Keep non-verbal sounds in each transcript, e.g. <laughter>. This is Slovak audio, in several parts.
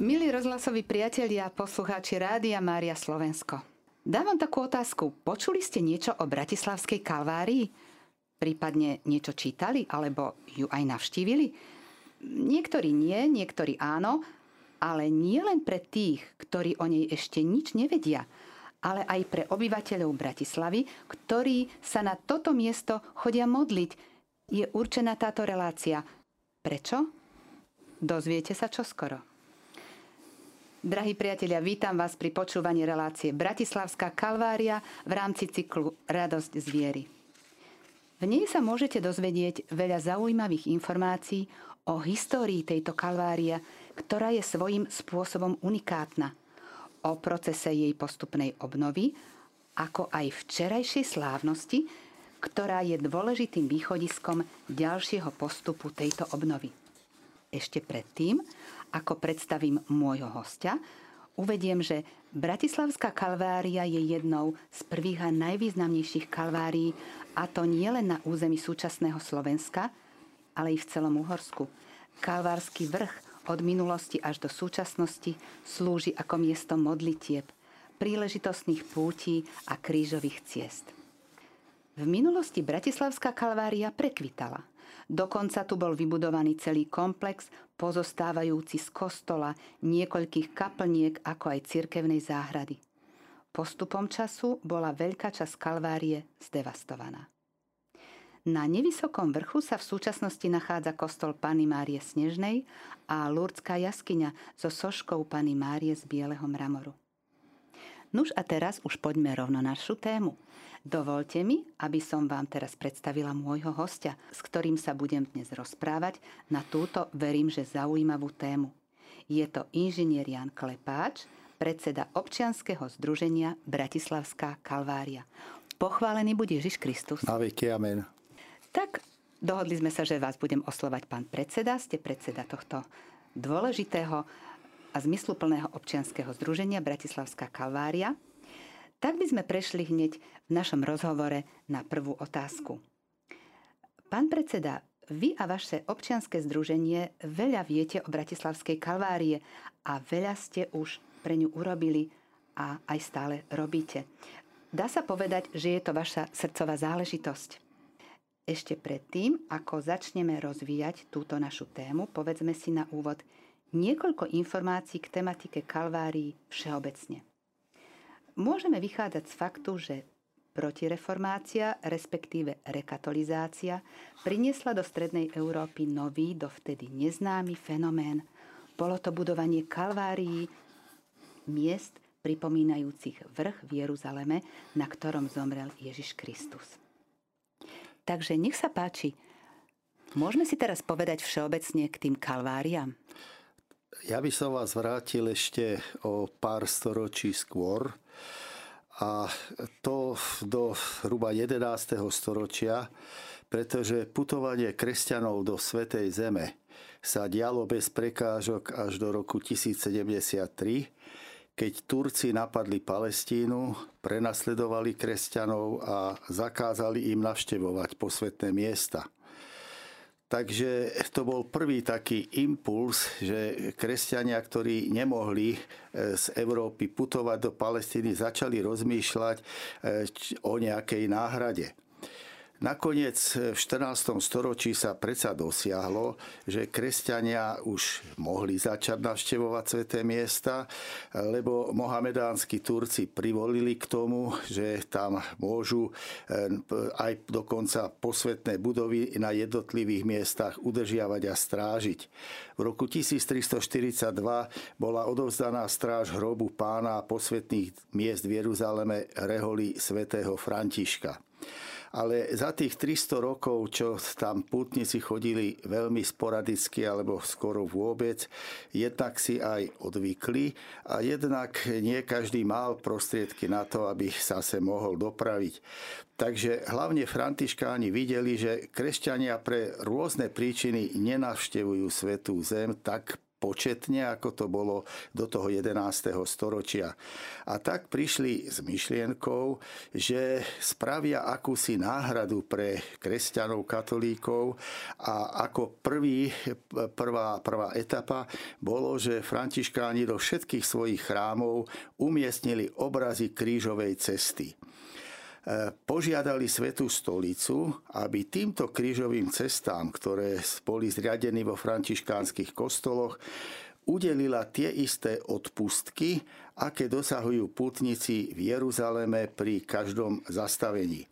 Milí rozhlasoví priatelia poslucháči Rádia Mária Slovensko. Dávam takú otázku. Počuli ste niečo o Bratislavskej kalvárii? Prípadne niečo čítali alebo ju aj navštívili? Niektorí nie, niektorí áno, ale nie len pre tých, ktorí o nej ešte nič nevedia, ale aj pre obyvateľov Bratislavy, ktorí sa na toto miesto chodia modliť. Je určená táto relácia. Prečo? Dozviete sa čoskoro. Drahí priatelia, vítam vás pri počúvaní relácie Bratislavská kalvária v rámci cyklu Radosť z viery. V nej sa môžete dozvedieť veľa zaujímavých informácií o histórii tejto kalvária, ktorá je svojím spôsobom unikátna, o procese jej postupnej obnovy, ako aj včerajšej slávnosti, ktorá je dôležitým východiskom ďalšieho postupu tejto obnovy. Ešte predtým, ako predstavím môjho hostia, uvediem, že Bratislavská kalvária je jednou z prvých a najvýznamnejších kalvárií, a to nie len na území súčasného Slovenska, ale i v celom Uhorsku. Kalvársky vrch od minulosti až do súčasnosti slúži ako miesto modlitieb, príležitostných pútí a krížových ciest. V minulosti Bratislavská kalvária prekvitala. Dokonca tu bol vybudovaný celý komplex, pozostávajúci z kostola, niekoľkých kaplniek, ako aj cirkevnej záhrady. Postupom času bola veľká časť Kalvárie zdevastovaná. Na nevysokom vrchu sa v súčasnosti nachádza kostol Pany Márie Snežnej a Lurdská jaskyňa so soškou Pany Márie z bieleho mramoru. Nuž a teraz už poďme rovno na našu tému – Dovolte mi, aby som vám teraz predstavila môjho hostia, s ktorým sa budem dnes rozprávať na túto, verím, že zaujímavú tému. Je to inžinier Jan Klepáč, predseda občianskeho združenia Bratislavská Kalvária. Pochválený bude Ježiš Kristus. Na veky, amen. Tak dohodli sme sa, že vás budem oslovať pán predseda. Ste predseda tohto dôležitého a zmysluplného občianskeho združenia Bratislavská Kalvária. Tak by sme prešli hneď v našom rozhovore na prvú otázku. Pán predseda, vy a vaše občianske združenie veľa viete o Bratislavskej kalvárie a veľa ste už pre ňu urobili a aj stále robíte. Dá sa povedať, že je to vaša srdcová záležitosť. Ešte predtým, ako začneme rozvíjať túto našu tému, povedzme si na úvod niekoľko informácií k tematike kalvárií všeobecne. Môžeme vychádzať z faktu, že protireformácia, respektíve rekatolizácia, priniesla do strednej Európy nový, dovtedy neznámy fenomén. Bolo to budovanie kalvárií, miest pripomínajúcich vrch v Jeruzaleme, na ktorom zomrel Ježiš Kristus. Takže nech sa páči, môžeme si teraz povedať všeobecne k tým kalváriám? Ja by som vás vrátil ešte o pár storočí skôr, a to do hruba 11. storočia, pretože putovanie kresťanov do Svetej Zeme sa dialo bez prekážok až do roku 1073, keď Turci napadli Palestínu, prenasledovali kresťanov a zakázali im navštevovať posvetné miesta – Takže to bol prvý taký impuls, že kresťania, ktorí nemohli e, z Európy putovať do Palestíny, začali rozmýšľať e, o nejakej náhrade. Nakoniec v 14. storočí sa predsa dosiahlo, že kresťania už mohli začať navštevovať sveté miesta, lebo mohamedánsky Turci privolili k tomu, že tam môžu eh, aj dokonca posvetné budovy na jednotlivých miestach udržiavať a strážiť. V roku 1342 bola odovzdaná stráž hrobu pána posvetných miest v Jeruzaleme reholi svätého Františka ale za tých 300 rokov, čo tam pútnici chodili veľmi sporadicky alebo skoro vôbec, jednak si aj odvykli a jednak nie každý mal prostriedky na to, aby sa se mohol dopraviť. Takže hlavne františkáni videli, že kresťania pre rôzne príčiny nenavštevujú svetú zem tak početne, ako to bolo do toho 11. storočia. A tak prišli s myšlienkou, že spravia akúsi náhradu pre kresťanov, katolíkov a ako prvý, prvá, prvá etapa bolo, že františkáni do všetkých svojich chrámov umiestnili obrazy krížovej cesty. Požiadali Svetú stolicu, aby týmto krížovým cestám, ktoré boli zriadení vo františkánskych kostoloch, udelila tie isté odpustky, aké dosahujú putníci v Jeruzaleme pri každom zastavení.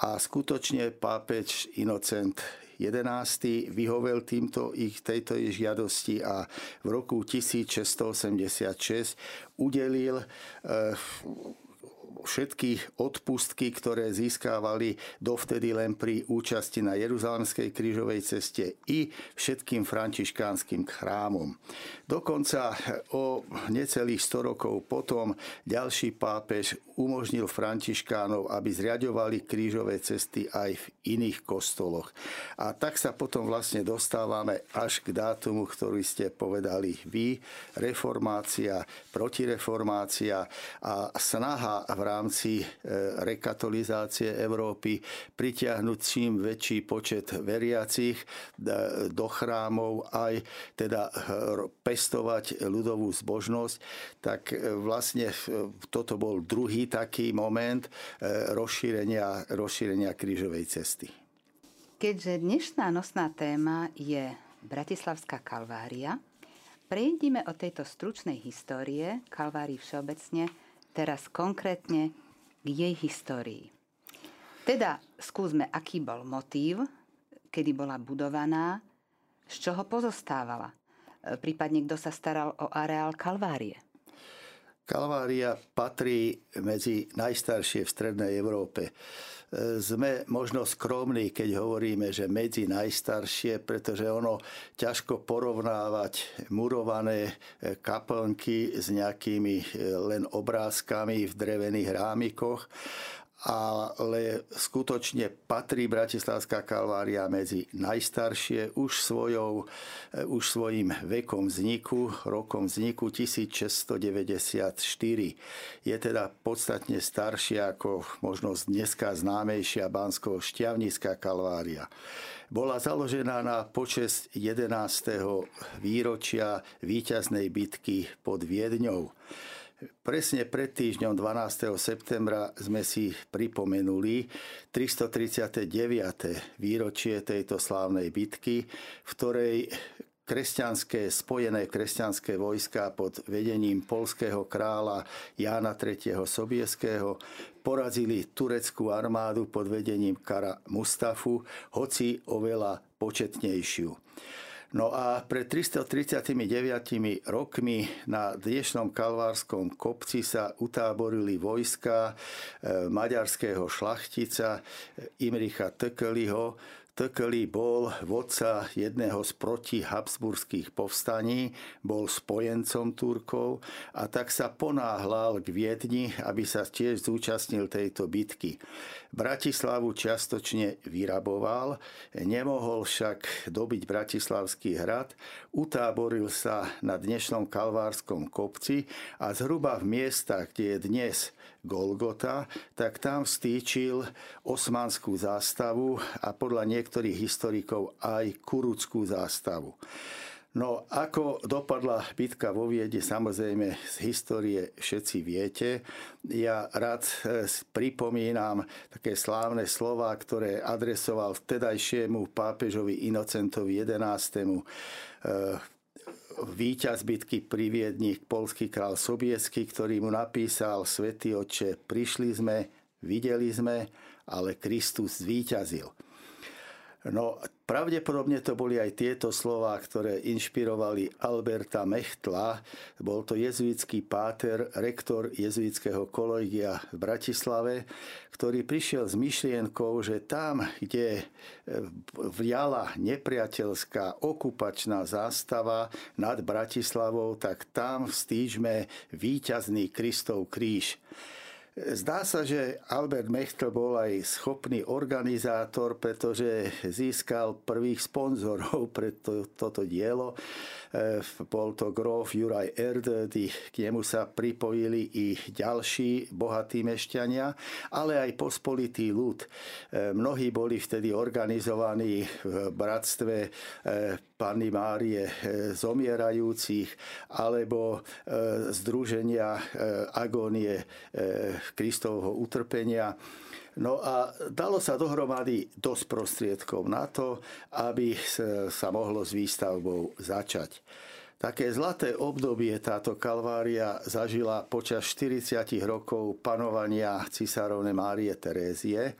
A skutočne pápež Inocent 11. vyhovel týmto ich, tejto žiadosti a v roku 1686 udelil e, všetky odpustky, ktoré získávali dovtedy len pri účasti na Jeruzalemskej krížovej ceste i všetkým františkánskym chrámom. Dokonca o necelých 100 rokov potom ďalší pápež umožnil františkánov, aby zriadovali krížové cesty aj v iných kostoloch. A tak sa potom vlastne dostávame až k dátumu, ktorý ste povedali vy, reformácia, protireformácia a snaha v rámci e, rekatolizácie Európy pritiahnuť čím väčší počet veriacich e, do chrámov aj teda e, pestovať ľudovú zbožnosť, tak vlastne toto bol druhý taký moment rozšírenia, rozšírenia krížovej cesty. Keďže dnešná nosná téma je Bratislavská kalvária, prejdime o tejto stručnej histórie Kalvárii všeobecne teraz konkrétne k jej histórii. Teda skúsme, aký bol motív, kedy bola budovaná, z čoho pozostávala. E, prípadne, kto sa staral o areál Kalvárie. Kalvária patrí medzi najstaršie v Strednej Európe. Sme možno skromní, keď hovoríme, že medzi najstaršie, pretože ono ťažko porovnávať murované e, kaplnky s nejakými e, len obrázkami v drevených rámikoch ale skutočne patrí Bratislavská kalvária medzi najstaršie už, svojou, eh, už svojim vekom vzniku, rokom vzniku 1694. Je teda podstatne staršia ako možno dneska známejšia bansko šťavnická kalvária. Bola založená na počest 11. výročia víťaznej bitky pod Viedňou. Presne pred týždňom 12. septembra sme si pripomenuli 339. výročie tejto slávnej bitky, v ktorej kresťanské, spojené kresťanské vojska pod vedením polského kráľa Jána III. Sobieského porazili tureckú armádu pod vedením Kara Mustafu, hoci oveľa početnejšiu. No a pred 339 rokmi na dnešnom kalvárskom kopci sa utáborili vojska e, maďarského šlachtica Imricha Tekeliho, Tekeli bol vodca jedného z proti Habsburských povstaní, bol spojencom Turkov a tak sa ponáhľal k Viedni, aby sa tiež zúčastnil tejto bitky. Bratislavu čiastočne vyraboval, nemohol však dobiť Bratislavský hrad, utáboril sa na dnešnom Kalvárskom kopci a zhruba v miestach, kde je dnes Golgota, tak tam stýčil osmanskú zástavu a podľa niektorých historikov aj kuruckú zástavu. No ako dopadla bitka vo Viede, samozrejme z histórie všetci viete. Ja rád e, pripomínam také slávne slova, ktoré adresoval vtedajšiemu pápežovi Inocentovi 11 víťaz bitky pri Viedni, polský král Sobiesky, ktorý mu napísal Svetý oče, prišli sme, videli sme, ale Kristus zvíťazil. No, pravdepodobne to boli aj tieto slova, ktoré inšpirovali Alberta Mechtla. Bol to jezuitský páter, rektor jezuitského kolegia v Bratislave, ktorý prišiel s myšlienkou, že tam, kde e, vjala nepriateľská okupačná zástava nad Bratislavou, tak tam vstýžme víťazný Kristov kríž. Zdá sa, že Albert Mechtl bol aj schopný organizátor, pretože získal prvých sponzorov <laughs> pre to, toto dielo. E, bol to grof Juraj Erdödy, k nemu sa pripojili i ďalší bohatí mešťania, ale aj pospolitý ľud. E, mnohí boli vtedy organizovaní v bratstve e, Panny Márie zomierajúcich alebo Združenia agónie Kristovho utrpenia. No a dalo sa dohromady dosť prostriedkov na to, aby sa mohlo s výstavbou začať. Také zlaté obdobie táto kalvária zažila počas 40 rokov panovania cisárovne Márie Terézie.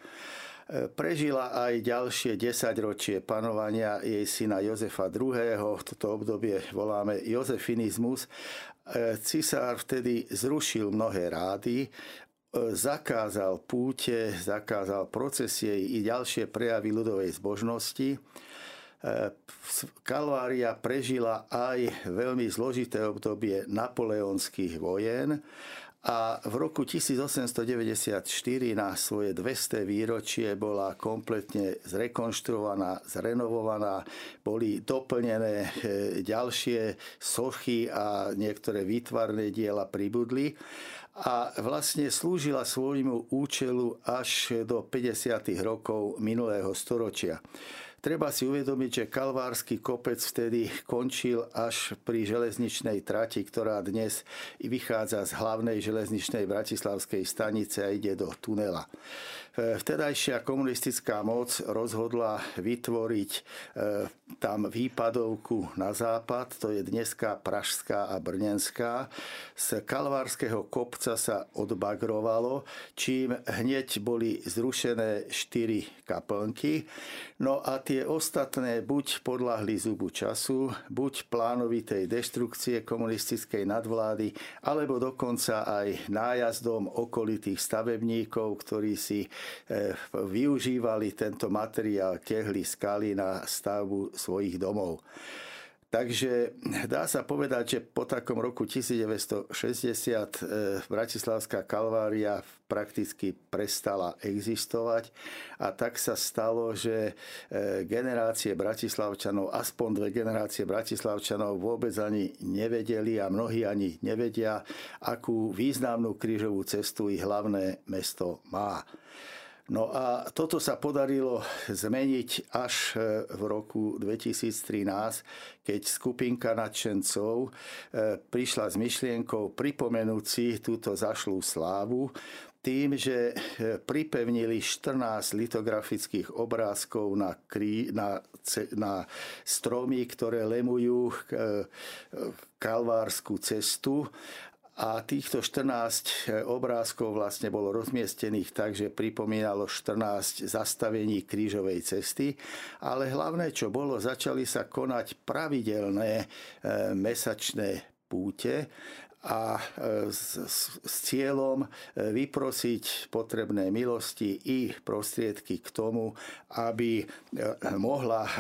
Prežila aj ďalšie 10 ročie panovania jej syna Jozefa II. Toto obdobie voláme Jozefinizmus. Cisár vtedy zrušil mnohé rády zakázal púte, zakázal procesie i ďalšie prejavy ľudovej zbožnosti. E, Kalvária prežila aj veľmi zložité obdobie napoleonských vojen a v roku 1894 na svoje 200 výročie bola kompletne zrekonštruovaná, zrenovovaná, boli doplnené e, ďalšie sochy a niektoré výtvarné diela pribudli a vlastne slúžila svojmu účelu až do 50. rokov minulého storočia. Treba si uvedomiť, že Kalvársky kopec vtedy končil až pri železničnej trati, ktorá dnes vychádza z hlavnej železničnej bratislavskej stanice a ide do tunela. Vtedajšia komunistická moc rozhodla vytvoriť e, tam výpadovku na západ, to je dneska Pražská a Brnenská. Z Kalvárskeho kopca sa odbagrovalo, čím hneď boli zrušené štyri kaplnky. No a tie ostatné buď podľahli zubu času, buď plánovitej deštrukcie komunistickej nadvlády, alebo dokonca aj nájazdom okolitých stavebníkov, ktorí si Eh, využívali tento materiál kehly skaly na stavbu svojich domov. Takže dá sa povedať, že po takom roku 1960 eh, Bratislavská kalvária prakticky prestala existovať a tak sa stalo, že eh, generácie Bratislavčanov, aspoň dve generácie Bratislavčanov vôbec ani nevedeli a mnohí ani nevedia, akú významnú krížovú cestu ich hlavné mesto má. No a toto sa podarilo zmeniť až e, v roku 2013, keď skupinka nadšencov e, prišla s myšlienkou pripomenúť si túto zašlú slávu tým, že e, pripevnili 14 litografických obrázkov na, krí, na, na stromy, ktoré lemujú kalvárskú cestu a týchto 14 e, obrázkov vlastne bolo rozmiestnených tak, že pripomínalo 14 zastavení krížovej cesty, ale hlavné, čo bolo, začali sa konať pravidelné e, mesačné púte a e, s, s, s cieľom vyprosiť potrebné milosti i prostriedky k tomu, aby mohla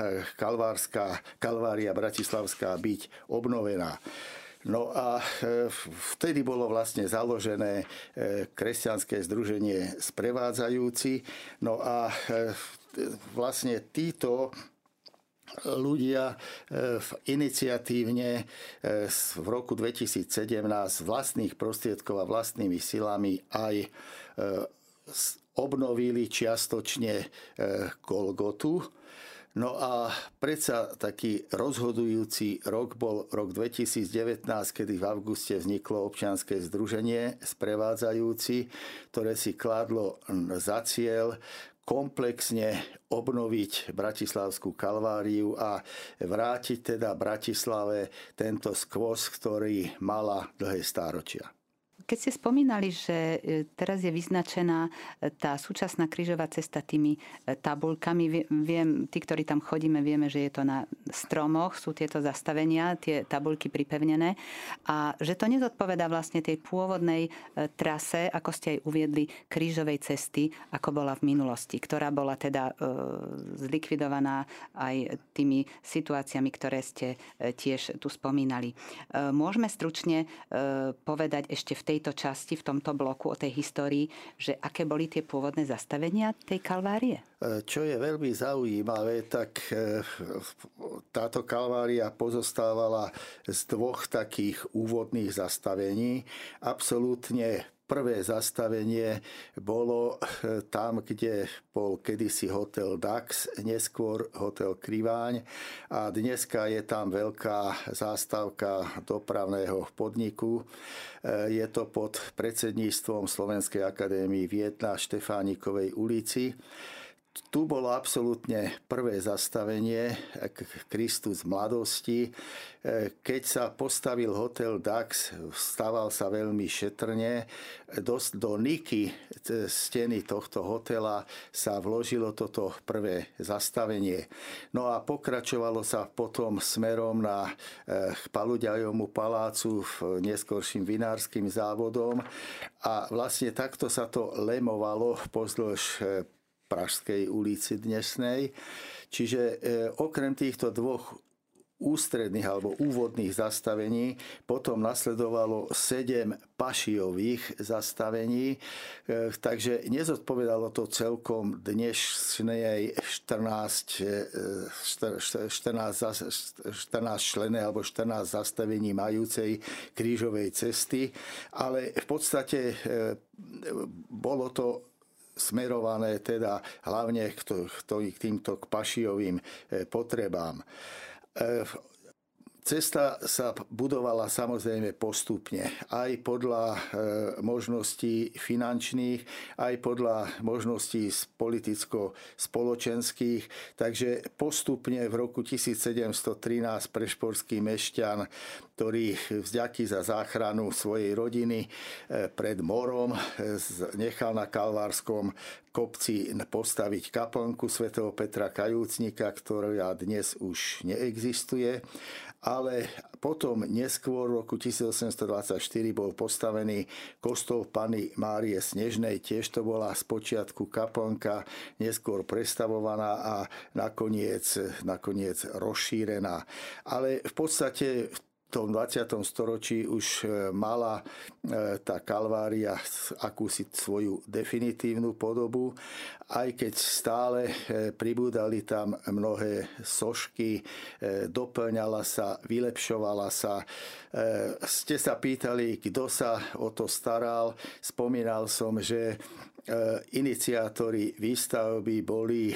kalvária bratislavská byť obnovená. No a e, vtedy bolo vlastne založené e, kresťanské združenie Sprevádzajúci. No a e, vlastne títo ľudia iniciatívne v roku 2017 vlastných prostriedkov a vlastnými silami aj obnovili čiastočne Golgotu No a predsa taký rozhodujúci rok bol rok 2019, kedy v auguste vzniklo občianske združenie sprevádzajúci, ktoré si kladlo za cieľ komplexne obnoviť Bratislavskú kalváriu a vrátiť teda Bratislave tento skvos, ktorý mala dlhé stáročia. Keď ste spomínali, že e, teraz je vyznačená e, tá súčasná krížová cesta tými e, tabulkami, viem, tí, ktorí tam chodíme, vieme, že je to na stromoch, sú tieto zastavenia, tie tabulky pripevnené a že to nezodpoveda vlastne tej pôvodnej trase, ako ste aj uviedli, krížovej cesty, ako bola v minulosti, ktorá bola teda zlikvidovaná aj tými situáciami, ktoré ste tiež tu spomínali. Môžeme stručne povedať ešte v tej tejto časti, v tomto bloku o tej histórii, že aké boli tie pôvodné zastavenia tej kalvárie? Čo je veľmi zaujímavé, tak táto kalvária pozostávala z dvoch takých úvodných zastavení. Absolútne Prvé zastavenie bolo eh, tam, kde bol kedysi hotel Dax, neskôr hotel Kriváň a dneska je tam veľká zástavka dopravného podniku. Eh, je to pod predsedníctvom Slovenskej akadémie v 1 Štefánikovej ulici tu bolo absolútne prvé zastavenie Kristus mladosti. E, keď sa postavil hotel Dax, staval sa veľmi šetrne. Do, do niky steny tohto hotela sa vložilo toto prvé zastavenie. No a pokračovalo sa potom smerom na e, Paluďajomu palácu v neskorším vinárskym závodom a vlastne takto sa to lemovalo pozdĺž e, Pražskej ulici dnesnej. Čiže e, okrem týchto dvoch ústredných alebo úvodných zastavení, potom nasledovalo sedem pašiových zastavení, e, takže nezodpovedalo to celkom dnešnej 14, 14, 14 člené alebo 14 zastavení majúcej krížovej cesty, ale v podstate e, bolo to smerované teda hlavne k, k týmto k pašiovým e, potrebám. E, cesta sa budovala samozrejme postupne, aj podľa e, možností finančných, aj podľa možností politicko-spoločenských. Takže postupne v roku 1713 prešporský mešťan ktorý vzďaký za záchranu svojej rodiny eh, pred morom eh, nechal na Kalvárskom kopci postaviť kaplnku svätého Petra Kajúcnika, ktorá dnes už neexistuje ale potom neskôr v roku 1824 bol postavený kostol Pany Márie Snežnej, tiež to bola spočiatku kaplnka, neskôr prestavovaná a nakoniec, nakoniec rozšírená. Ale v podstate v tom 20. storočí už e, mala e, tá kalvária akúsi svoju definitívnu podobu, aj keď stále e, pribúdali tam mnohé sošky, doplňala sa, vylepšovala sa. Ste sa pýtali, kto sa o to staral. Spomínal som, že iniciátori výstavby boli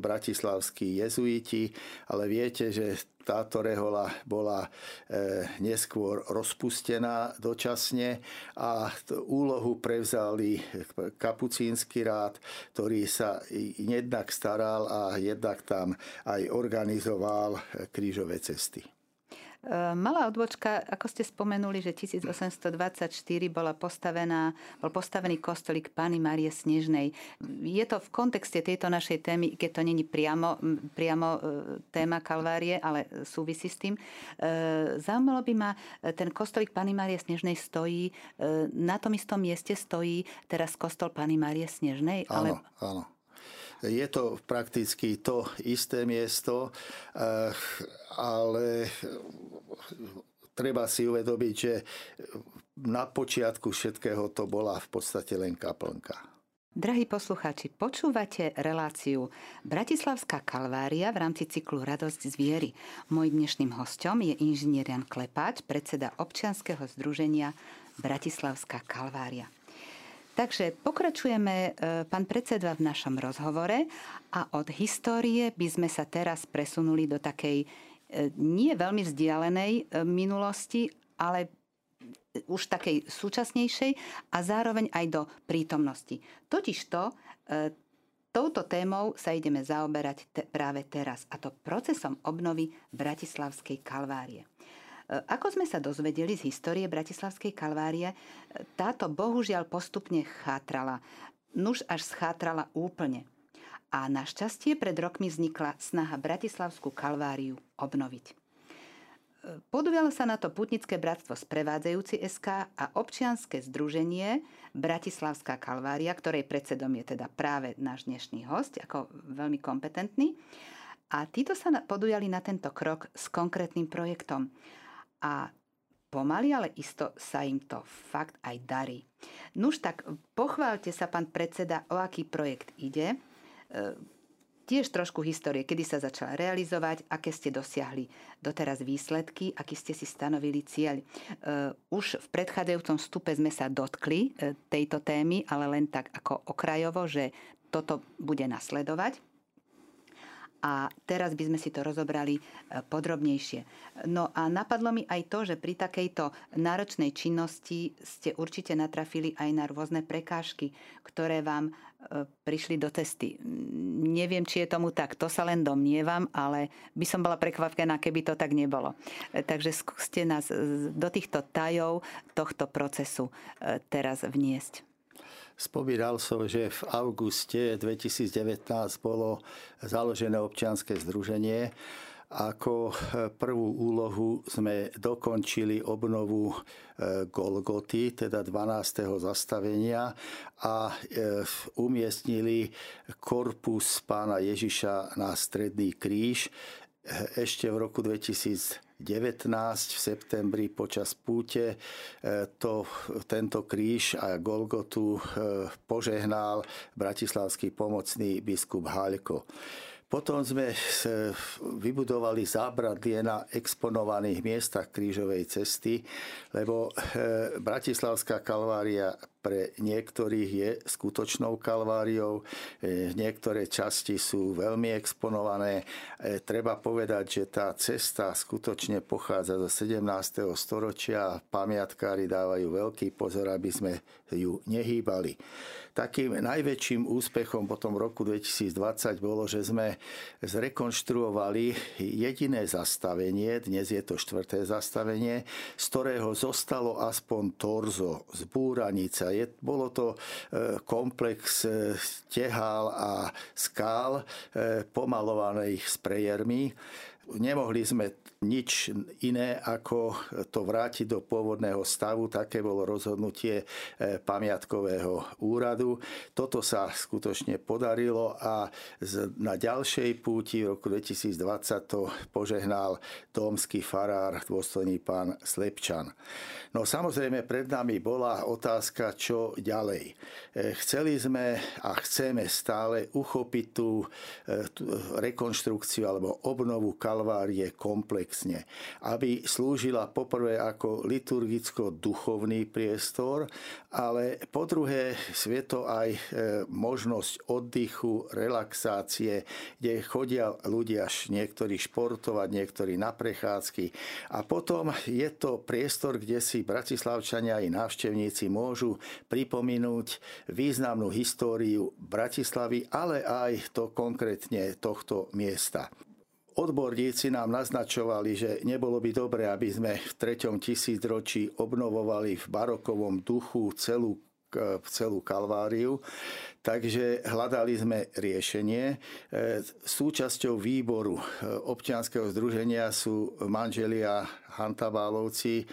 bratislavskí jezuiti, ale viete, že táto rehola bola e, neskôr rozpustená dočasne a úlohu prevzali kapucínsky rád, ktorý sa jednak staral a jednak tam aj organizoval krížové cesty. Ehm, malá odbočka, ako ste spomenuli, že 1824 bola postavená, bol postavený kostolík Pany Márie Snežnej. Je to v kontexte tejto našej témy, keď to není priamo, priamo e, téma Kalvárie, ale súvisí s tým. Ehm, zaujímalo by ma, e, ten kostolík Pany Márie Snežnej stojí, e, na tom istom mieste stojí teraz kostol Pany Márie Snežnej? Áno, ale... áno. Je to prakticky to isté miesto, ale treba si uvedomiť, že na počiatku všetkého to bola v podstate len kaplnka. Drahí poslucháči, počúvate reláciu Bratislavská kalvária v rámci cyklu Radosť z viery. Mojím dnešným hostom je inžinier Jan Klepáč, predseda občianskeho združenia Bratislavská kalvária. Takže pokračujeme, e, pán predseda, v našom rozhovore a od histórie by sme sa teraz presunuli do takej nie veľmi vzdialenej e, minulosti, ale už takej súčasnejšej a zároveň aj do prítomnosti. Totižto e, touto témou sa ideme zaoberať te, práve teraz, a to procesom obnovy Bratislavskej kalvárie. E, ako sme sa dozvedeli z histórie Bratislavskej kalvárie, táto bohužiaľ postupne chátrala. Nuž až schátrala úplne a našťastie pred rokmi vznikla snaha Bratislavskú kalváriu obnoviť. Podujalo sa na to Putnické bratstvo Sprevádzajúci SK a občianske združenie Bratislavská kalvária, ktorej predsedom je teda práve náš dnešný host, ako veľmi kompetentný. A títo sa podujali na tento krok s konkrétnym projektom. A pomaly, ale isto sa im to fakt aj darí. Nuž tak pochválte sa, pán predseda, o aký projekt ide. E, tiež trošku histórie, kedy sa začala realizovať, aké ste dosiahli doteraz výsledky, aký ste si stanovili cieľ. E, už v predchádzajúcom stupe sme sa dotkli e, tejto témy, ale len tak ako okrajovo, že toto bude nasledovať. A teraz by sme si to rozobrali e, podrobnejšie. No a napadlo mi aj to, že pri takejto náročnej činnosti ste určite natrafili aj na rôzne prekážky, ktoré vám e, prišli do testy. Neviem, či je tomu tak, to sa len domnievam, ale by som bola prekvapená, keby to tak nebolo. E, takže skúste nás do týchto tajov tohto procesu teraz vniesť. Spomínal som, že v auguste 2019 bolo založené občianske združenie. Ako prvú úlohu sme dokončili obnovu e, Golgoty, teda 12. zastavenia a e, umiestnili korpus pána Ježiša na stredný kríž ešte v roku 2019 v septembri počas púte e, to, tento kríž a Golgotu e, požehnal bratislavský pomocný biskup Haľko. Potom sme vybudovali zábradlie na exponovaných miestach krížovej cesty, lebo e, Bratislavská kalvária pre niektorých je skutočnou kalváriou, e, niektoré časti sú veľmi exponované. E, treba povedať, že tá cesta skutočne pochádza zo 17. storočia a pamiatkári dávajú veľký pozor, aby sme ju nehýbali. Takým najväčším úspechom potom v roku 2020 bolo, že sme zrekonštruovali jediné zastavenie, dnes je to štvrté zastavenie, z ktorého zostalo aspoň torzo, zbúranica, je, bolo to e, komplex e, tehál a skál e, pomalovaných sprejermi. Nemohli sme nič iné, ako to vrátiť do pôvodného stavu. Také bolo rozhodnutie pamiatkového úradu. Toto sa skutočne podarilo a na ďalšej púti v roku 2020 to požehnal domský farár, dôstojný pán Slepčan. No samozrejme pred nami bola otázka, čo ďalej. E, chceli sme a chceme stále uchopiť tú, e, tú rekonštrukciu alebo obnovu Kalvárie komplexne, aby slúžila poprvé ako liturgicko-duchovný priestor, ale po druhé svieto aj e, možnosť oddychu, relaxácie, kde chodia ľudia niektorí športovať, niektorí na prechádzky. A potom je to priestor, kde si bratislavčania i návštevníci môžu pripomenúť významnú históriu Bratislavy, ale aj to konkrétne tohto miesta. Odborníci nám naznačovali, že nebolo by dobré, aby sme v treťom tisícročí obnovovali v barokovom duchu celú celú kalváriu. Takže hľadali sme riešenie. Súčasťou výboru občianského združenia sú manželia Hantabálovci,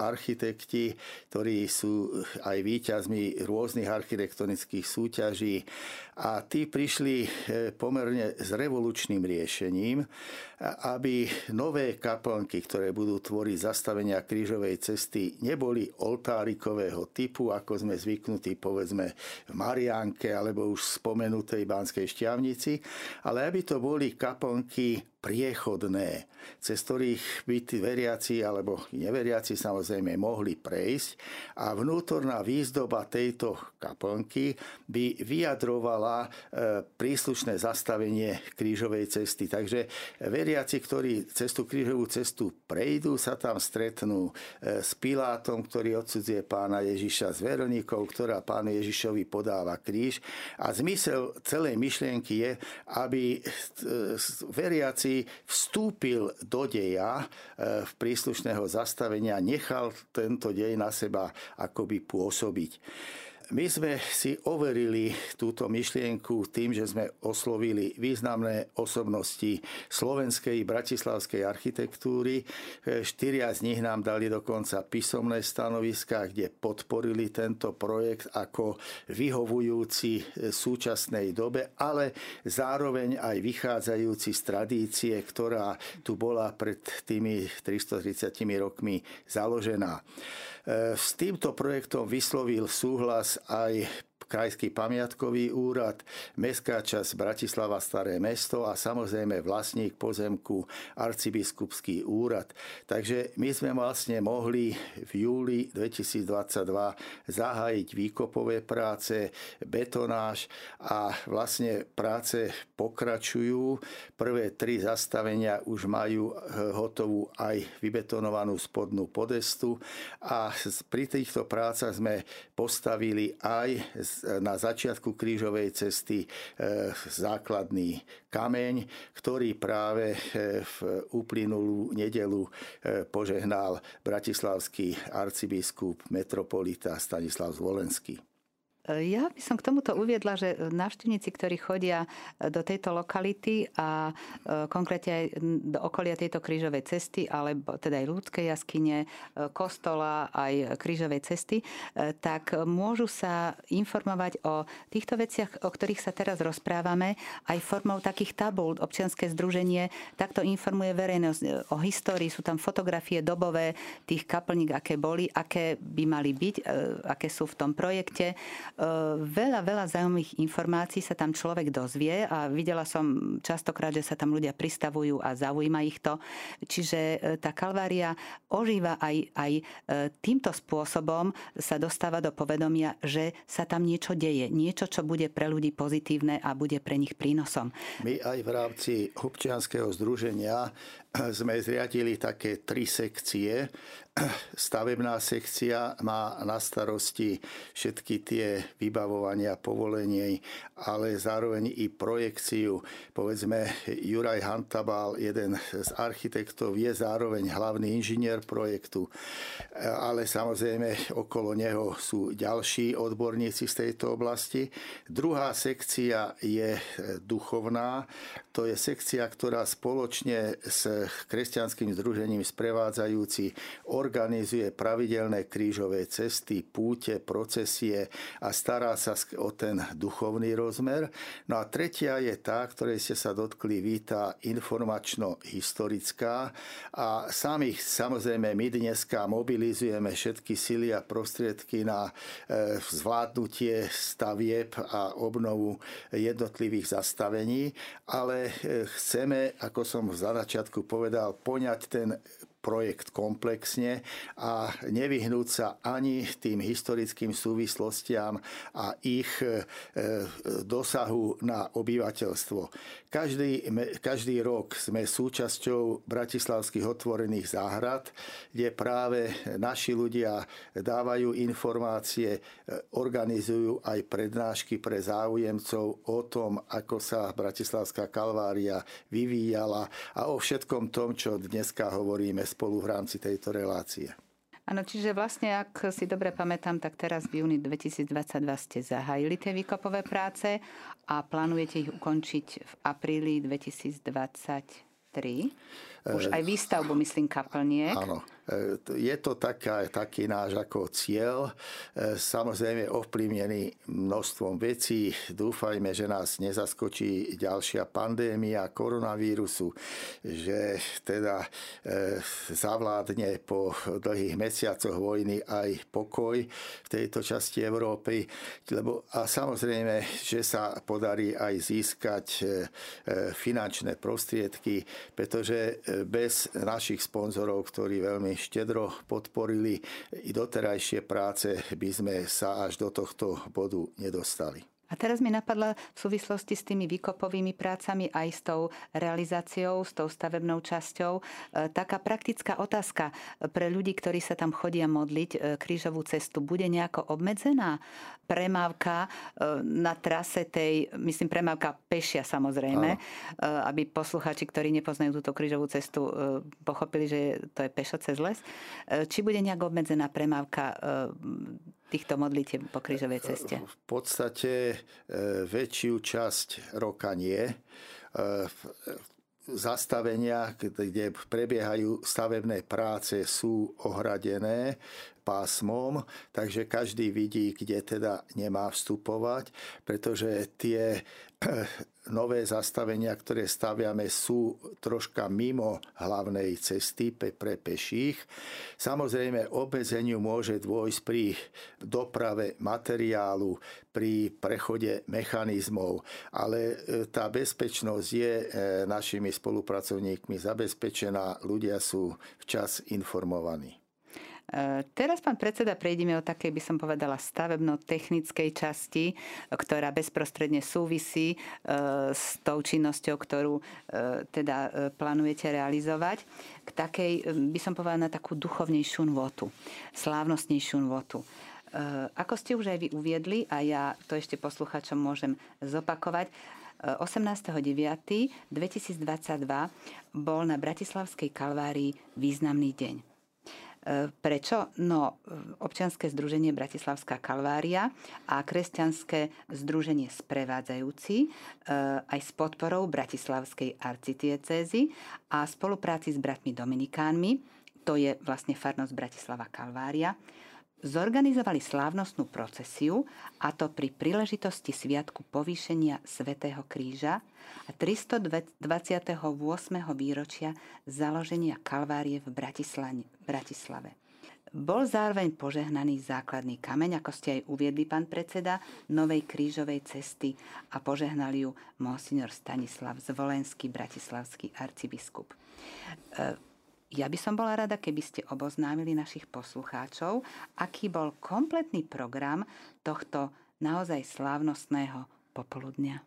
architekti, ktorí sú aj výťazmi rôznych architektonických súťaží. A tí prišli pomerne s revolučným riešením, aby nové kaplnky, ktoré budú tvoriť zastavenia krížovej cesty, neboli oltárikového typu, ako sme zvyknutí povedzme v Mariánke alebo už spomenutej Banskej šťavnici, ale aby to boli kaplnky priechodné, cez ktorých by tí veriaci alebo neveriaci samozrejme mohli prejsť a vnútorná výzdoba tejto kaplnky by vyjadrovala e, príslušné zastavenie krížovej cesty. Takže veriaci, ktorí cestu krížovú cestu prejdú, sa tam stretnú e, s Pilátom, ktorý odsudzuje pána Ježiša, s Veronikou, ktorá pánu Ježišovi podáva kríž. A zmysel celej myšlienky je, aby e, vstúpil do deja e, v príslušného zastavenia, nechal tento dej na seba akoby pôsobiť. My sme si overili túto myšlienku tým, že sme oslovili významné osobnosti slovenskej bratislavskej architektúry. Štyria z nich nám dali dokonca písomné stanoviska, kde podporili tento projekt ako vyhovujúci súčasnej dobe, ale zároveň aj vychádzajúci z tradície, ktorá tu bola pred tými 330 rokmi založená. E, s týmto projektom vyslovil súhlas aj Krajský pamiatkový úrad, Mestská časť Bratislava Staré mesto a samozrejme vlastník pozemku Arcibiskupský úrad. Takže my sme vlastne mohli v júli 2022 zahájiť výkopové práce, betonáž a vlastne práce pokračujú. Prvé tri zastavenia už majú eh, hotovú aj vybetonovanú spodnú podestu a pri týchto prácach sme postavili aj na začiatku krížovej cesty e, základný kameň, ktorý práve e, v uplynulú nedelu e, požehnal bratislavský arcibiskup metropolita Stanislav Zvolenský. Ja by som k tomuto uviedla, že návštevníci, ktorí chodia do tejto lokality a e, konkrétne aj do okolia tejto krížovej cesty, alebo teda aj ľudskej jaskyne, e, kostola, aj krížovej cesty, e, tak môžu sa informovať o týchto veciach, o ktorých sa teraz rozprávame, aj formou takých tabul. Občianske združenie takto informuje verejnosť o histórii, sú tam fotografie dobové tých kaplník, aké boli, aké by mali byť, aké sú v tom projekte veľa, veľa zaujímavých informácií sa tam človek dozvie a videla som častokrát, že sa tam ľudia pristavujú a zaujíma ich to. Čiže e, tá kalvária ožíva aj, aj e, týmto spôsobom sa dostáva do povedomia, že sa tam niečo deje. Niečo, čo bude pre ľudí pozitívne a bude pre nich prínosom. My aj v rámci občianského združenia sme zriadili také tri sekcie stavebná sekcia má na starosti všetky tie vybavovania, povolenie, ale zároveň i projekciu. Povedzme, Juraj Hantabal, jeden z architektov, je zároveň hlavný inžinier projektu, ale samozrejme okolo neho sú ďalší odborníci z tejto oblasti. Druhá sekcia je duchovná, to je sekcia, ktorá spoločne s kresťanským združením sprevádzajúci organizuje pravidelné krížové cesty, púte, procesie a stará sa o ten duchovný rozmer. No a tretia je tá, ktorej ste sa dotkli, víta informačno-historická a sami samozrejme my dneska mobilizujeme všetky sily a prostriedky na e, zvládnutie stavieb a obnovu jednotlivých zastavení, ale chceme, ako som za začiatku povedal, poňať ten projekt komplexne a nevyhnúť sa ani tým historickým súvislostiam a ich e, dosahu na obyvateľstvo. Každý, každý rok sme súčasťou bratislavských otvorených záhrad, kde práve naši ľudia dávajú informácie, e, organizujú aj prednášky pre záujemcov o tom, ako sa Bratislavská kalvária vyvíjala a o všetkom tom, čo dneska hovoríme spolu v rámci tejto relácie. Áno, čiže vlastne, ak si dobre pamätám, tak teraz v júni 2022 ste zahájili tie výkopové práce a plánujete ich ukončiť v apríli 2023. Už aj výstavbu, myslím, kaplniek. Áno. E, je to taká, taký náš ako cieľ, e, samozrejme ovplyvnený množstvom vecí. Dúfajme, že nás nezaskočí ďalšia pandémia koronavírusu, že teda e, zavládne po dlhých mesiacoch vojny aj pokoj v tejto časti Európy. Lebo, a samozrejme, že sa podarí aj získať finančné prostriedky, pretože bez našich sponzorov, ktorí veľmi štedro podporili i doterajšie práce, by sme sa až do tohto bodu nedostali. A teraz mi napadla v súvislosti s tými výkopovými prácami aj s tou realizáciou, s tou stavebnou časťou, e, taká praktická otázka pre ľudí, ktorí sa tam chodia modliť e, krížovú cestu. Bude nejako obmedzená premávka e, na trase tej, myslím premávka pešia samozrejme, Áno. aby posluchači, ktorí nepoznajú túto krížovú cestu, pochopili, že to je pešo cez les. Či bude nejak obmedzená premávka týchto modlitieb po krížovej ceste? V podstate väčšiu časť roka nie zastavenia, kde prebiehajú stavebné práce, sú ohradené pásmom, takže každý vidí, kde teda nemá vstupovať, pretože tie nové zastavenia, ktoré staviame, sú troška mimo hlavnej cesty pre peších. Samozrejme, obmedzeniu môže dôjsť pri doprave materiálu, pri prechode mechanizmov, ale e, tá bezpečnosť je e, našimi spolupracovníkmi zabezpečená, ľudia sú včas informovaní. E, teraz, pán predseda, prejdeme o takej, by som povedala, stavebno-technickej časti, ktorá bezprostredne súvisí e, s tou činnosťou, ktorú e, teda plánujete realizovať, k takej, by som povedala, na takú duchovnejšiu nôtu, slávnostnejšiu nôtu. Ako ste už aj vy uviedli, a ja to ešte posluchačom môžem zopakovať, 18.9.2022 bol na Bratislavskej kalvárii významný deň. Prečo? No, občianske združenie Bratislavská Kalvária a kresťanské združenie Sprevádzajúci e, aj s podporou Bratislavskej arcitiecézy a spolupráci s bratmi Dominikánmi, to je vlastne farnosť Bratislava Kalvária, zorganizovali slávnostnú procesiu a to pri príležitosti Sviatku povýšenia Svetého kríža a 328. výročia založenia Kalvárie v Bratislave. Bol zároveň požehnaný základný kameň, ako ste aj uviedli, pán predseda, novej krížovej cesty a požehnal ju monsignor Stanislav Zvolenský, bratislavský arcibiskup. Ja by som bola rada, keby ste oboznámili našich poslucháčov, aký bol kompletný program tohto naozaj slávnostného popoludnia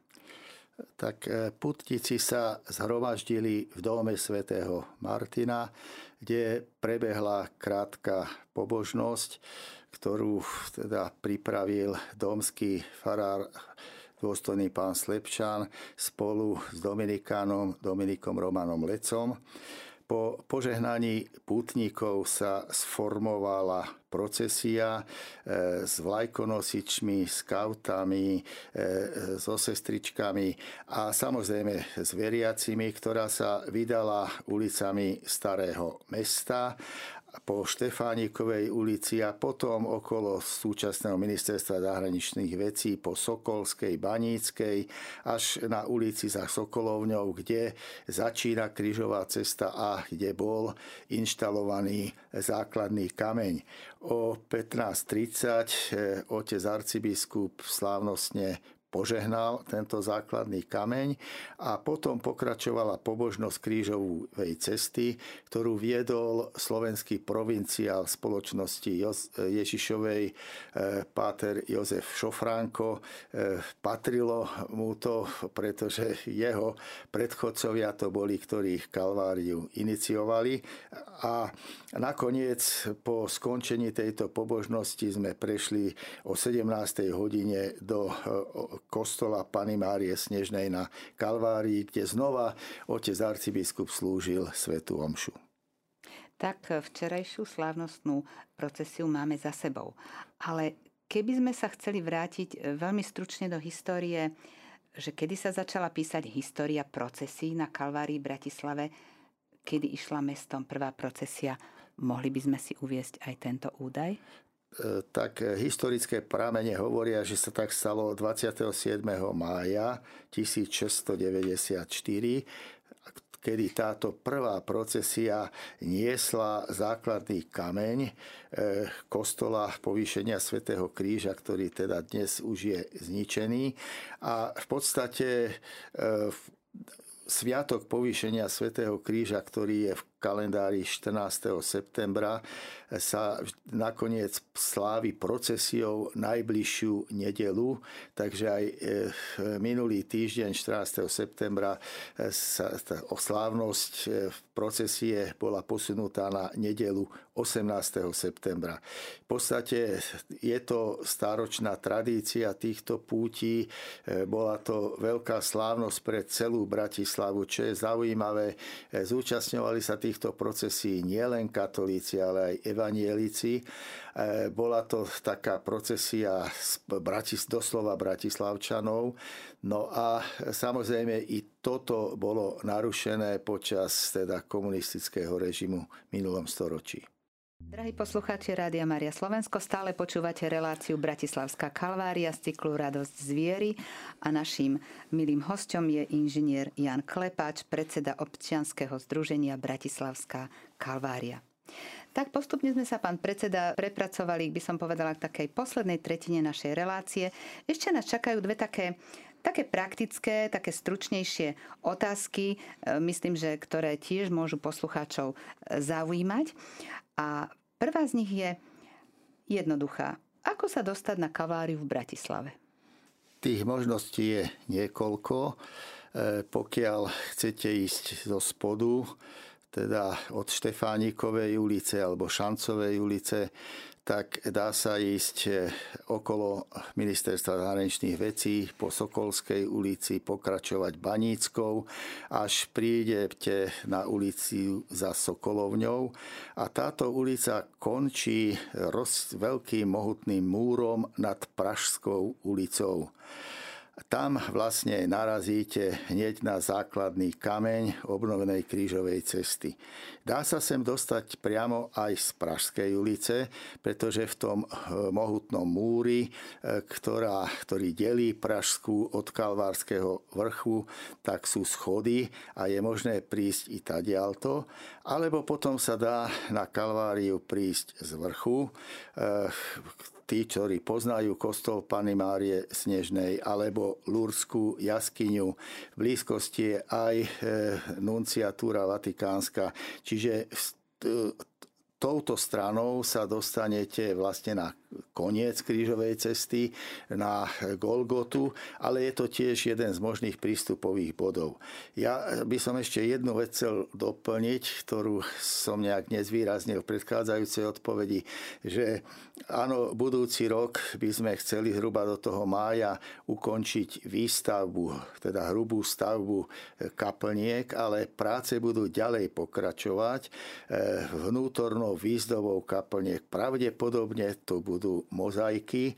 tak e, putníci sa zhromaždili v dome svätého Martina, kde prebehla krátka pobožnosť, ktorú teda pripravil domský farár dôstojný pán Slepčan spolu s Dominikánom Dominikom Romanom Lecom. Po požehnaní pútnikov sa sformovala procesia e, s vlajkonosičmi, skautami, e, so sestričkami a samozrejme s veriacimi, ktorá sa vydala ulicami Starého mesta po Štefánikovej ulici a potom okolo súčasného ministerstva zahraničných vecí po Sokolskej, Baníckej až na ulici za Sokolovňou, kde začína križová cesta a kde bol inštalovaný základný kameň. O 15.30 eh, otec arcibiskup slávnostne požehnal tento základný kameň a potom pokračovala pobožnosť krížovej cesty, ktorú viedol slovenský provinciál spoločnosti Ježišovej e, páter Jozef Šofránko. E, patrilo mu to, pretože jeho predchodcovia to boli, ktorí Kalváriu iniciovali a nakoniec po skončení tejto pobožnosti sme prešli o 17. hodine do kostola Pany Márie Snežnej na Kalvárii, kde znova otec arcibiskup slúžil svetu omšu. Tak včerajšiu slávnostnú procesiu máme za sebou. Ale keby sme sa chceli vrátiť e, veľmi stručne do histórie, že kedy sa začala písať história procesí na Kalvárii Bratislave, kedy išla mestom prvá procesia, mohli by sme si uviesť aj tento údaj? E, tak historické pramene hovoria, že sa tak stalo 27. mája 1694, kedy táto prvá procesia niesla základný kameň e, kostola povýšenia svätého Kríža, ktorý teda dnes už je zničený. A v podstate e, Sviatok povýšenia svätého Kríža, ktorý je v kalendári 14. septembra sa nakoniec slávi procesiou najbližšiu nedelu, takže aj e, minulý týždeň 14. septembra e, sa tá oslávnosť e, v procesie bola posunutá na nedelu 18. septembra. V podstate je to stáročná tradícia týchto pútí. Bola to veľká slávnosť pre celú Bratislavu, čo je zaujímavé. Zúčastňovali sa tí týchto procesí nielen katolíci, ale aj evanielici. Bola to taká procesia doslova bratislavčanov. No a samozrejme i toto bolo narušené počas teda komunistického režimu v minulom storočí. Drahí poslucháči Rádia Maria Slovensko, stále počúvate reláciu Bratislavská kalvária z cyklu Radosť zviery a naším milým hostom je inžinier Jan Klepač, predseda občianskeho združenia Bratislavská kalvária. Tak postupne sme sa, pán predseda, prepracovali, by som povedala, k takej poslednej tretine našej relácie. Ešte nás čakajú dve také také praktické, také stručnejšie otázky, e, myslím, že ktoré tiež môžu poslucháčov e, zaujímať. A prvá z nich je jednoduchá. Ako sa dostať na kaváriu v Bratislave? Tých možností je niekoľko. E, pokiaľ chcete ísť zo spodu, teda od Štefánikovej ulice alebo Šancovej ulice, tak dá sa ísť eh, okolo ministerstva zahraničných vecí po Sokolskej ulici, pokračovať Baníckou, až prídete na ulici za Sokolovňou a táto ulica končí roz, veľkým mohutným múrom nad Pražskou ulicou. Tam vlastne narazíte hneď na základný kameň obnovenej krížovej cesty. Dá sa sem dostať priamo aj z Pražskej ulice, pretože v tom eh, mohutnom múri, eh, ktorá, ktorý delí Pražskú od Kalvárskeho vrchu, tak sú schody a je možné prísť i tadialto, alebo potom sa dá na Kalváriu prísť z vrchu, eh, tí, ktorí poznajú kostol Pany Márie Snežnej alebo Lurskú jaskyňu. V blízkosti je aj e, nunciatúra vatikánska. Čiže touto stranou sa dostanete vlastne na koniec krížovej cesty na Golgotu, ale je to tiež jeden z možných prístupových bodov. Ja by som ešte jednu vec chcel doplniť, ktorú som nejak nezvýraznil v predchádzajúcej odpovedi, že áno, budúci rok by sme chceli zhruba do toho mája ukončiť výstavbu, teda hrubú stavbu kaplniek, ale práce budú ďalej pokračovať eh, vnútornou výzdobou kaplniek. Pravdepodobne to budú budú mozaiky.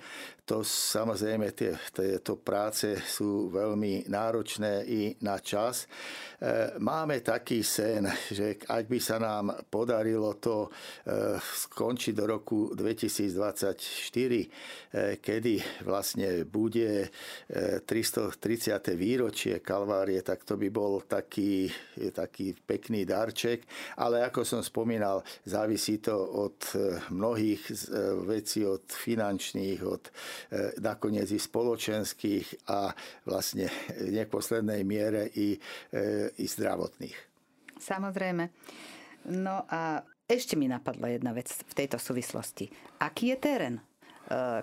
To samozrejme, tie, tieto práce sú veľmi náročné i na čas. E, máme taký sen, že ak by sa nám podarilo to e, skončiť do roku 2024, e, kedy vlastne bude 330. výročie Kalvárie, tak to by bol taký, taký pekný darček. Ale ako som spomínal, závisí to od mnohých vecí, od finančných, od e, nakoniec i spoločenských a vlastne v neposlednej miere i, e, i zdravotných. Samozrejme. No a ešte mi napadla jedna vec v tejto súvislosti. Aký je terén e,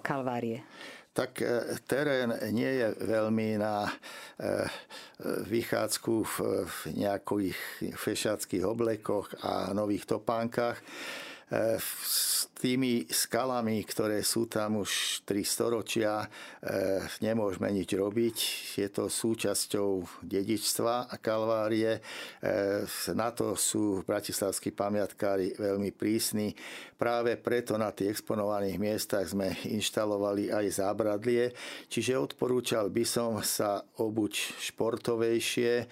Kalvárie? tak terén nie je veľmi na vychádzku v nejakých fešáckých oblekoch a nových topánkach tými skalami, ktoré sú tam už 3 storočia, e, nemôžeme nič robiť. Je to súčasťou dedičstva a kalvárie. E, na to sú bratislavskí pamiatkári veľmi prísni. Práve preto na tých exponovaných miestach sme inštalovali aj zábradlie, čiže odporúčal by som sa obuť športovejšie, e,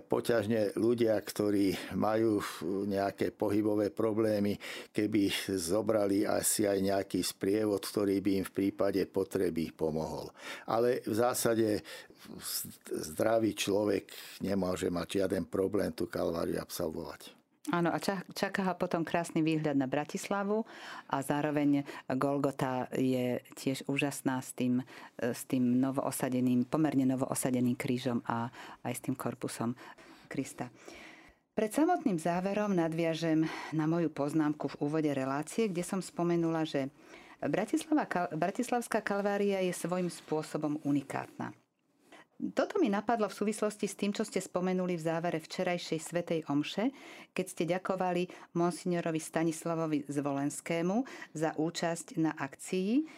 poťažne ľudia, ktorí majú nejaké pohybové problémy, keby zobrali asi aj nejaký sprievod, ktorý by im v prípade potreby pomohol. Ale v zásade zdravý človek nemôže mať žiaden problém tú kalváriu absolvovať. Áno, a čaká ho potom krásny výhľad na Bratislavu a zároveň Golgota je tiež úžasná s tým, s tým novoosadeným, pomerne novoosadeným krížom a aj s tým korpusom Krista. Pred samotným záverom nadviažem na moju poznámku v úvode relácie, kde som spomenula, že Bratislavská kalvária je svojím spôsobom unikátna. Toto mi napadlo v súvislosti s tým, čo ste spomenuli v závere včerajšej Svetej Omše, keď ste ďakovali monsignorovi Stanislavovi Zvolenskému za účasť na akcii,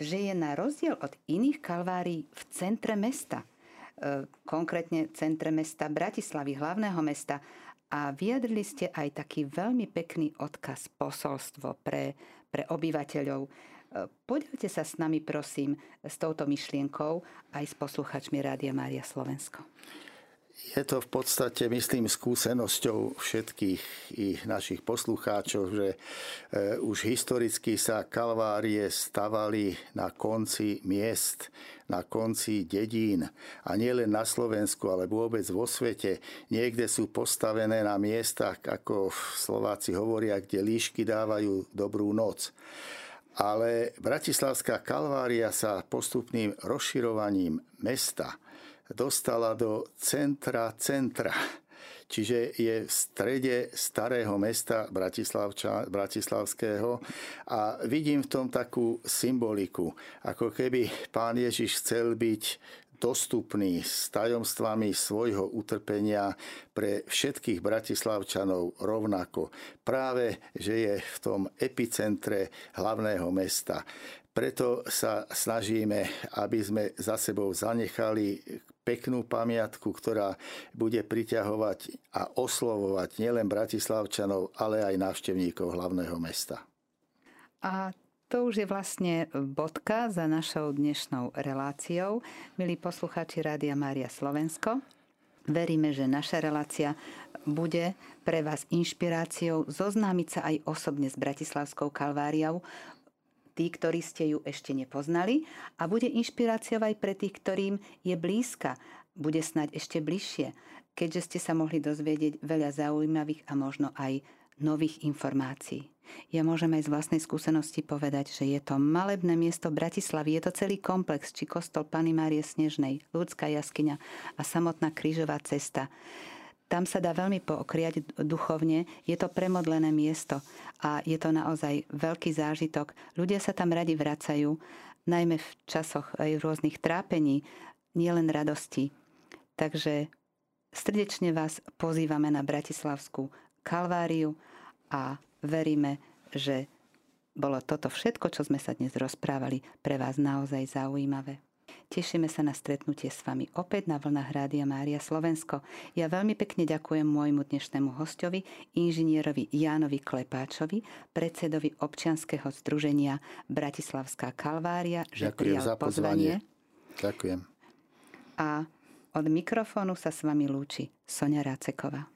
že je na rozdiel od iných kalvárií v centre mesta, e, konkrétne centre mesta Bratislavy, hlavného mesta, a vyjadrili ste aj taký veľmi pekný odkaz, posolstvo pre, pre obyvateľov. Poďte sa s nami, prosím, s touto myšlienkou aj s posluchačmi Rádia Mária Slovensko. Je to v podstate, myslím, skúsenosťou všetkých ich našich poslucháčov, že e, už historicky sa kalvárie stavali na konci miest, na konci dedín a nielen na Slovensku, ale vôbec vo svete. Niekde sú postavené na miestach, ako Slováci hovoria, kde líšky dávajú dobrú noc. Ale Bratislavská kalvária sa postupným rozširovaním mesta dostala do centra centra. Čiže je v strede starého mesta Bratislavského a vidím v tom takú symboliku, ako keby pán Ježiš chcel byť dostupný s tajomstvami svojho utrpenia pre všetkých bratislavčanov rovnako. Práve, že je v tom epicentre hlavného mesta. Preto sa snažíme, aby sme za sebou zanechali peknú pamiatku, ktorá bude priťahovať a oslovovať nielen bratislavčanov, ale aj návštevníkov hlavného mesta. A to už je vlastne bodka za našou dnešnou reláciou. Milí poslucháči Rádia Mária Slovensko, veríme, že naša relácia bude pre vás inšpiráciou zoznámiť sa aj osobne s Bratislavskou kalváriou, tí, ktorí ste ju ešte nepoznali a bude inšpiráciou aj pre tých, ktorým je blízka, bude snať ešte bližšie, keďže ste sa mohli dozvedieť veľa zaujímavých a možno aj nových informácií. Ja môžem aj z vlastnej skúsenosti povedať, že je to malebné miesto Bratislavy, je to celý komplex, či kostol Pany Márie Snežnej, ľudská jaskyňa a samotná krížová cesta. Tam sa dá veľmi pookriať duchovne, je to premodlené miesto a je to naozaj veľký zážitok. Ľudia sa tam radi vracajú, najmä v časoch aj rôznych trápení, nielen radosti. Takže srdečne vás pozývame na Bratislavskú kalváriu a veríme, že bolo toto všetko, čo sme sa dnes rozprávali, pre vás naozaj zaujímavé. Tešíme sa na stretnutie s vami opäť na vlnách Rádia Mária Slovensko. Ja veľmi pekne ďakujem môjmu dnešnému hostovi, inžinierovi Jánovi Klepáčovi, predsedovi občianskeho združenia Bratislavská Kalvária, že ďakujem prijal za pozvanie. Ďakujem. A od mikrofónu sa s vami lúči Sonia Ráceková.